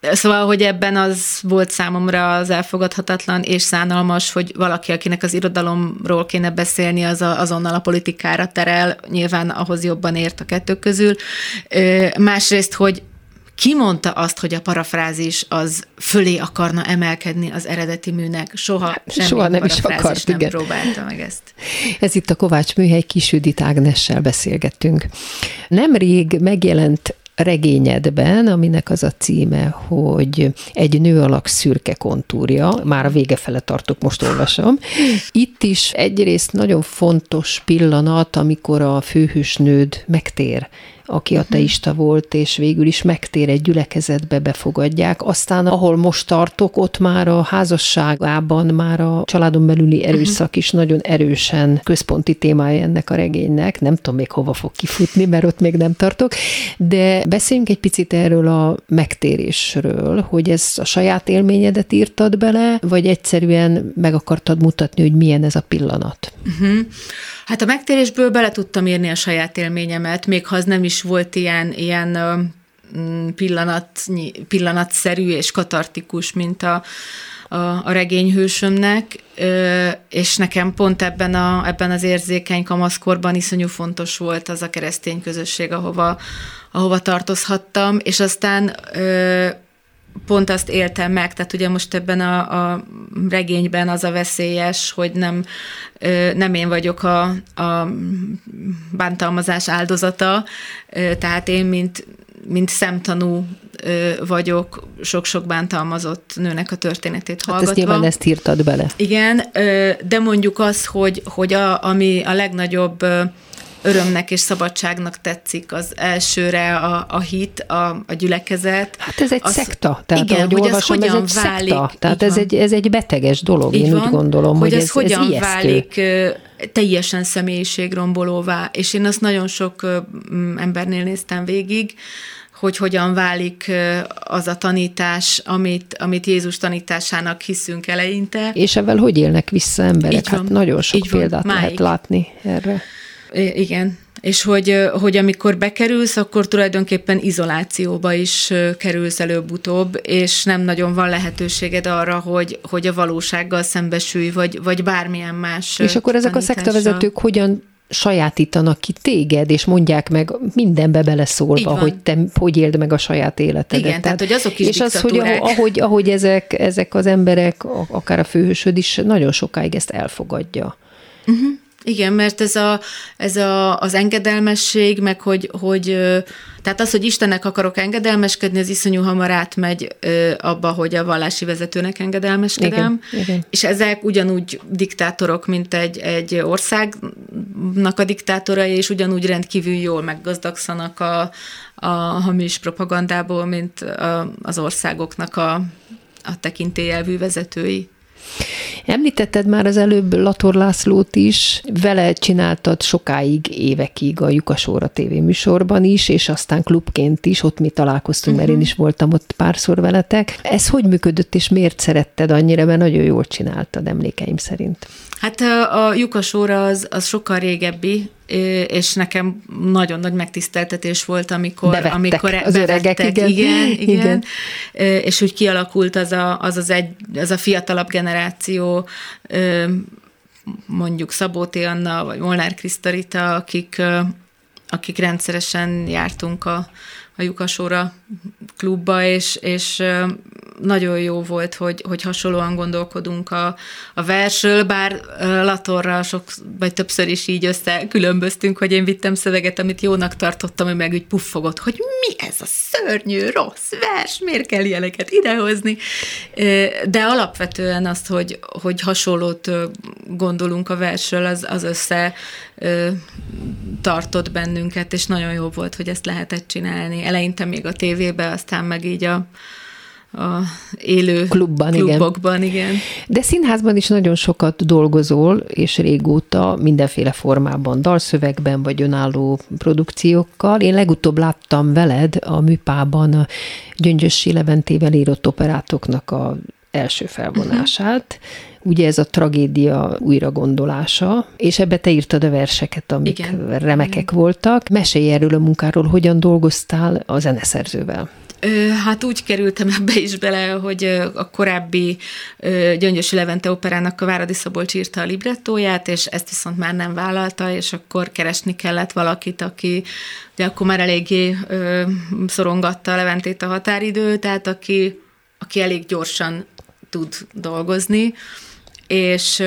Szóval, hogy ebben az volt számomra az elfogadhatatlan és szánalmas, hogy valaki, akinek az irodalomról kéne beszélni, az a, azonnal a politikára terel, nyilván ahhoz jobban ért a kettő közül. Másrészt, hogy ki mondta azt, hogy a parafrázis az fölé akarna emelkedni az eredeti műnek? Soha semmi Soha nem is akart, nem igen. próbálta meg ezt. Ez itt a Kovács Műhely Kisüdit Ágnessel beszélgettünk. Nemrég megjelent regényedben, aminek az a címe, hogy egy nő alak szürke kontúrja, már a vége fele tartok, most olvasom. Itt is egyrészt nagyon fontos pillanat, amikor a főhősnőd megtér aki ateista volt, és végül is megtér egy gyülekezetbe, befogadják. Aztán, ahol most tartok, ott már a házasságában már a családon belüli erőszak is nagyon erősen központi témája ennek a regénynek. Nem tudom még hova fog kifutni, mert ott még nem tartok, de beszéljünk egy picit erről a megtérésről, hogy ez a saját élményedet írtad bele, vagy egyszerűen meg akartad mutatni, hogy milyen ez a pillanat? Uh-huh. Hát a megtérésből bele tudtam írni a saját élményemet, még ha az nem is volt ilyen, ilyen mm, pillanat, pillanatszerű és katartikus, mint a, a, a regényhősömnek, és nekem pont ebben, a, ebben az érzékeny kamaszkorban iszonyú fontos volt az a keresztény közösség, ahova, ahova tartozhattam, és aztán pont azt éltem meg, tehát ugye most ebben a, a regényben az a veszélyes, hogy nem, nem én vagyok a, a bántalmazás áldozata, tehát én, mint, mint szemtanú vagyok sok-sok bántalmazott nőnek a történetét hallgatva. Hát ezt nyilván ezt írtad bele. Igen, de mondjuk az, hogy, hogy a, ami a legnagyobb örömnek és szabadságnak tetszik az elsőre a, a hit, a, a gyülekezet. Hát ez egy az, szekta. Tehát, igen, ahogy hogy olvasom, ez, ez egy válik, szekta. Tehát ez egy, ez egy beteges dolog, így én van, úgy gondolom, hogy, hogy ez, ez hogyan ez válik teljesen személyiségrombolóvá, és én azt nagyon sok embernél néztem végig, hogy hogyan válik az a tanítás, amit, amit Jézus tanításának hiszünk eleinte. És ebben hogy élnek vissza emberek? Hát nagyon sok példát van, lehet látni erre. Igen, és hogy, hogy amikor bekerülsz, akkor tulajdonképpen izolációba is kerülsz előbb-utóbb, és nem nagyon van lehetőséged arra, hogy, hogy a valósággal szembesülj, vagy, vagy bármilyen más És akkor ezek tanítással. a szektavezetők hogyan sajátítanak ki téged, és mondják meg mindenbe beleszólva, hogy te hogy éld meg a saját életedet. Igen, tehát, tehát hogy azok is És az, hogy ahogy, ahogy ezek, ezek az emberek, akár a főhősöd is nagyon sokáig ezt elfogadja. Uh-huh. Igen, mert ez, a, ez a, az engedelmesség, meg hogy, hogy, tehát az, hogy Istennek akarok engedelmeskedni, az iszonyú hamar átmegy abba, hogy a vallási vezetőnek engedelmeskedem. Igen, igen. És ezek ugyanúgy diktátorok, mint egy, egy országnak a diktátorai, és ugyanúgy rendkívül jól meggazdagszanak a, a hamis propagandából, mint a, az országoknak a, a tekintélyelvű vezetői. Említetted már az előbb Lator Lászlót is, vele csináltad sokáig, évekig a Jukasóra tévéműsorban is, és aztán klubként is, ott mi találkoztunk, uh-huh. mert én mhm. is voltam ott párszor veletek. Ez hogy működött, és miért szeretted annyira, mert nagyon jól csináltad emlékeim szerint? Hát a Jukasóra az, az sokkal régebbi, és nekem nagyon nagy megtiszteltetés volt, amikor, bevettek amikor az öregek, igen. igen, igen, igen. és úgy kialakult az a, az, az, egy, az a fiatalabb generáció, mondjuk Szabó Anna, vagy Molnár Krisztarita, akik, akik rendszeresen jártunk a, a Jukasóra klubba, és, és nagyon jó volt, hogy, hogy hasonlóan gondolkodunk a, a versről, bár Latorra sok, vagy többször is így összekülönböztünk, hogy én vittem szöveget, amit jónak tartottam, hogy meg úgy puffogott, hogy mi ez a szörnyű, rossz vers, miért kell ilyeneket idehozni. De alapvetően azt, hogy, hogy hasonlót gondolunk a versről, az, az össze tartott bennünket, és nagyon jó volt, hogy ezt lehetett csinálni. Eleinte még a tévébe, aztán meg így a, a élő Klubban, klubokban, igen. igen. De színházban is nagyon sokat dolgozol, és régóta mindenféle formában, dalszövegben vagy önálló produkciókkal. Én legutóbb láttam veled a műpában a Gyöngyösi Leventével írott operátoknak a első felvonását. Ugye ez a tragédia újragondolása, és ebbe te írtad a verseket, amik Igen. remekek Igen. voltak. Mesélj erről a munkáról, hogyan dolgoztál a zeneszerzővel. Hát úgy kerültem ebbe is bele, hogy a korábbi Gyöngyösi Levente operának a Váradi Szabolcs írta a librettóját, és ezt viszont már nem vállalta, és akkor keresni kellett valakit, aki de akkor már eléggé szorongatta a Leventét a határidő, tehát aki, aki elég gyorsan tud dolgozni, és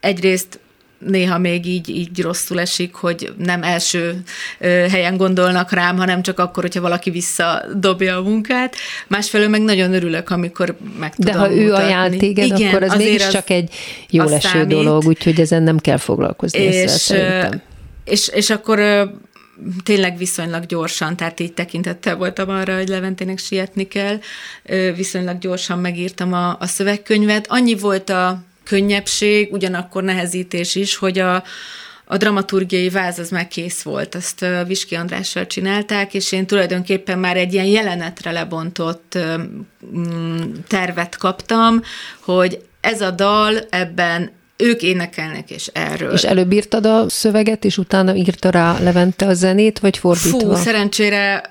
egyrészt néha még így, így rosszul esik, hogy nem első helyen gondolnak rám, hanem csak akkor, hogyha valaki visszadobja a munkát. Másfelől meg nagyon örülök, amikor meg tudom De ha ő mutatni. ajánl téged, Igen, akkor az mégiscsak egy jó eső számít. dolog, úgyhogy ezen nem kell foglalkozni és, És, és akkor tényleg viszonylag gyorsan, tehát így tekintettel voltam arra, hogy Leventének sietni kell, viszonylag gyorsan megírtam a, a szövegkönyvet. Annyi volt a könnyebbség, ugyanakkor nehezítés is, hogy a, a dramaturgiai váz az már kész volt, azt Viski Andrással csinálták, és én tulajdonképpen már egy ilyen jelenetre lebontott tervet kaptam, hogy ez a dal ebben ők énekelnek, és erről. És előbb írtad a szöveget, és utána írta rá Levente a zenét, vagy fordítva? Fú, szerencsére,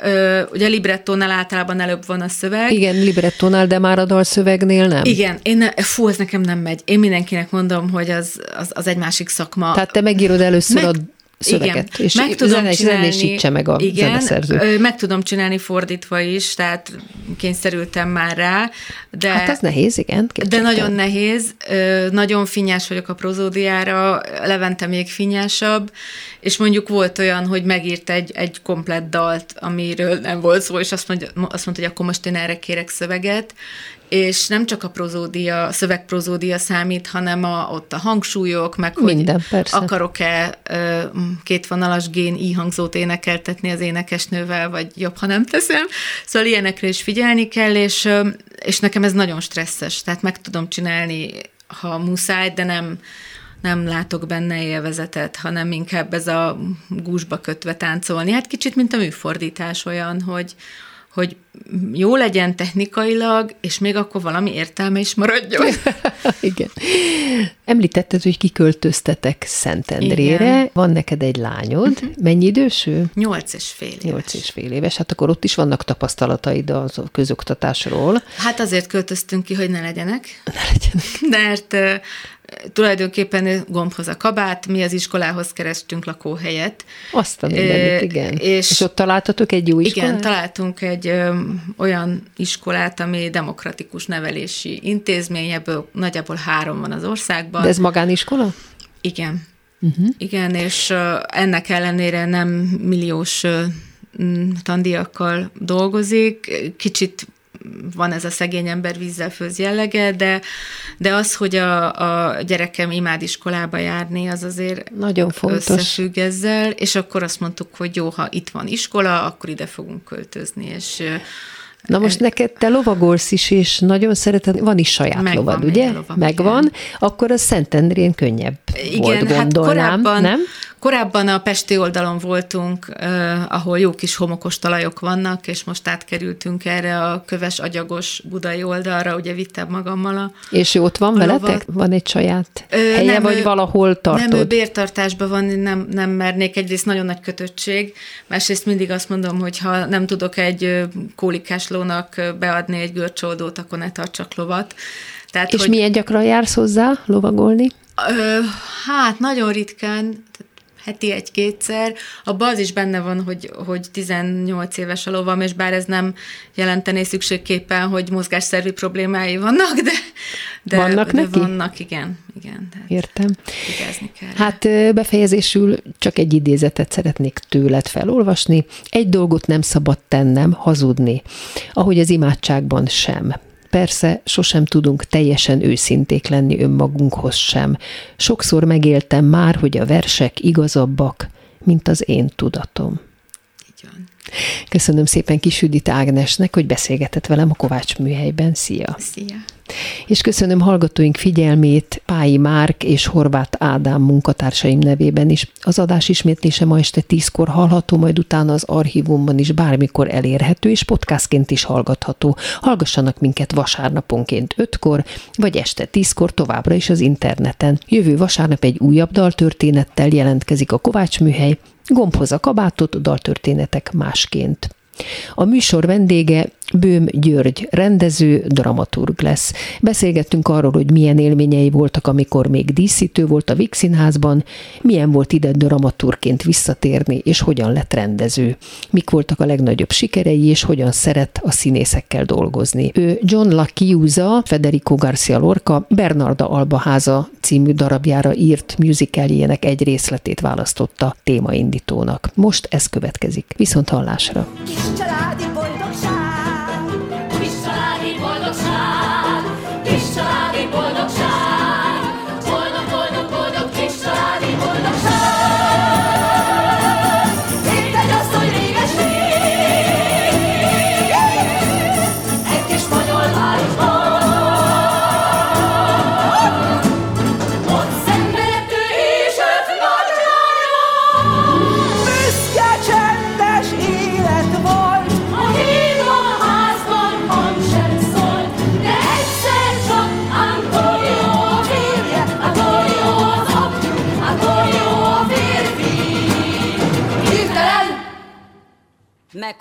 ugye librettónál általában előbb van a szöveg. Igen, librettónál, de már a dal szövegnél nem. Igen, én, fú, ez nekem nem megy. Én mindenkinek mondom, hogy az, az, az egy másik szakma. Tehát te megírod először meg, a szöveget. Igen, és meg tudom zene, csinálni, meg a igen, zeneszerző. meg tudom csinálni fordítva is, tehát kényszerültem már rá. De, hát ez nehéz, igen. De nagyon nehéz, nagyon finnyás vagyok a prozódiára, Levente még finnyásabb, és mondjuk volt olyan, hogy megírt egy, egy komplett dalt, amiről nem volt szó, és azt mondja, azt mondta, hogy akkor most én erre kérek szöveget, és nem csak a prozódia, a szövegprozódia számít, hanem a, ott a hangsúlyok, meg Minden, hogy persze. akarok-e kétvonalas gén íhangzót énekeltetni az énekesnővel, vagy jobb, ha nem teszem. Szóval ilyenekre is figyelni kell, és, és nekem ez nagyon stresszes, tehát meg tudom csinálni, ha muszáj, de nem, nem látok benne élvezetet, hanem inkább ez a gúzsba kötve táncolni. Hát kicsit, mint a műfordítás olyan, hogy, hogy jó legyen technikailag, és még akkor valami értelme is maradjon. Igen. Említetted, hogy kiköltöztetek Szentendrére. Igen. Van neked egy lányod. Uh-huh. Mennyi idős ő? Nyolc és fél éves. Nyolc és fél éves. Hát akkor ott is vannak tapasztalataid a közoktatásról. Hát azért költöztünk ki, hogy ne legyenek. Ne legyenek. Mert tulajdonképpen gombhoz a kabát, mi az iskolához kerestünk lakóhelyet. Azt a mindenit, igen. És, és ott találtatok egy jó iskolát? Igen, találtunk egy ö, olyan iskolát, ami demokratikus nevelési intézmény, ebből nagyjából három van az országban. De ez magániskola? Igen. Uh-huh. Igen, és ö, ennek ellenére nem milliós ö, tandíjakkal dolgozik, kicsit van ez a szegény ember vízzel főz jellege, de, de az, hogy a, a gyerekem imád iskolába járni, az azért nagyon fontos. összefügg ezzel, és akkor azt mondtuk, hogy jó, ha itt van iskola, akkor ide fogunk költözni, és Na most neked te lovagolsz is, és nagyon szereted, van is saját Megvan lovad, ugye? Lovam, Megvan, igen. akkor a Szentendrén könnyebb igen, volt, hát gondolnám, hát korábban, nem? Korábban a Pesti oldalon voltunk, eh, ahol jó kis homokos talajok vannak, és most átkerültünk erre a köves, agyagos budai oldalra, ugye vittem magammal a És ott van veletek? Lovat. Van egy saját Ö, helye, nem, vagy valahol tartod? Nem, ő bértartásban van, nem, nem mernék. Egyrészt nagyon nagy kötöttség, másrészt mindig azt mondom, hogy ha nem tudok egy kólikás lónak beadni egy görcsoldót, akkor ne tartsak lovat. Tehát, és hogy... milyen gyakran jársz hozzá lovagolni? Ö, hát nagyon ritkán, heti egy-kétszer. Abban az is benne van, hogy, hogy 18 éves a lovam, és bár ez nem jelentené szükségképpen, hogy mozgásszervi problémái vannak, de, de, vannak de neki? vannak, igen. igen tehát Értem. kell. Hát befejezésül csak egy idézetet szeretnék tőled felolvasni. Egy dolgot nem szabad tennem, hazudni, ahogy az imádságban sem. Persze sosem tudunk teljesen őszinték lenni önmagunkhoz sem. Sokszor megéltem már, hogy a versek igazabbak, mint az én tudatom. Így van. Köszönöm szépen Kisüdit Ágnesnek, hogy beszélgetett velem a Kovács műhelyben. Szia! Szia! És köszönöm hallgatóink figyelmét Pályi Márk és Horváth Ádám munkatársaim nevében is. Az adás ismétlése ma este tízkor hallható, majd utána az archívumban is bármikor elérhető, és podcastként is hallgatható. Hallgassanak minket vasárnaponként ötkor, vagy este tízkor továbbra is az interneten. Jövő vasárnap egy újabb daltörténettel jelentkezik a Kovács műhely, gombhoz a kabátot, daltörténetek másként. A műsor vendége Bőm György, rendező, dramaturg lesz. Beszélgettünk arról, hogy milyen élményei voltak, amikor még díszítő volt a Vix Színházban, milyen volt ide dramaturgként visszatérni, és hogyan lett rendező. Mik voltak a legnagyobb sikerei, és hogyan szeret a színészekkel dolgozni. Ő John Lakiusa, Federico Garcia Lorca, Bernarda Albaháza című darabjára írt musicaljének egy részletét választotta témaindítónak. Most ez következik. Viszont hallásra! Kis családi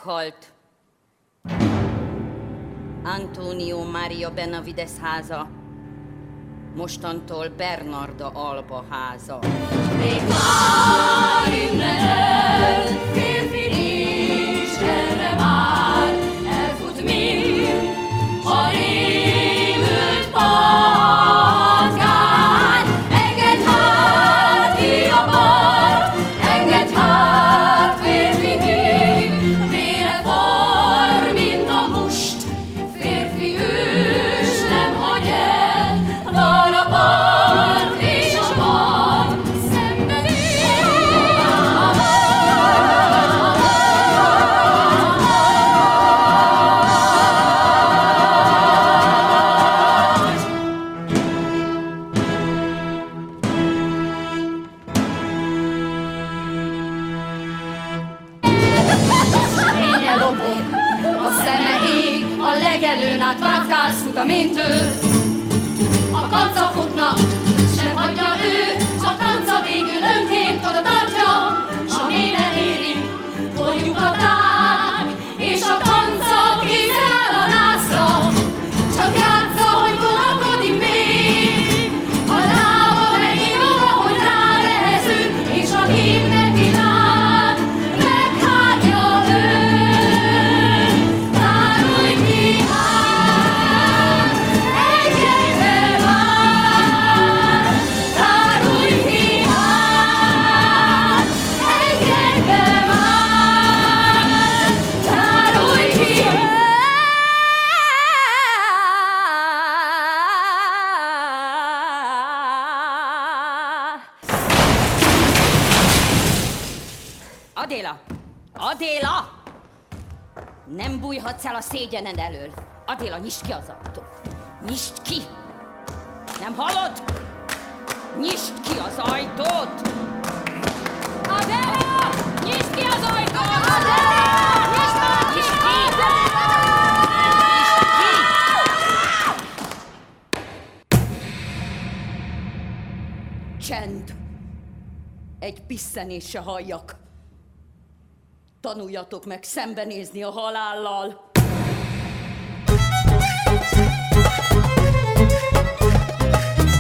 meghalt. Antonio Maria Benavides háza, mostantól Bernarda Alba háza. Erre szégyened elől. Adéla, nyisd ki az ajtót. Nyisd ki! Nem hallod? Nyisd ki az ajtót! Adéla! Nyisd ki az ajtót! Adéla! Nyisd! Nyisd! Csend! Egy piszenés se halljak. Tanuljatok meg szembenézni a halállal.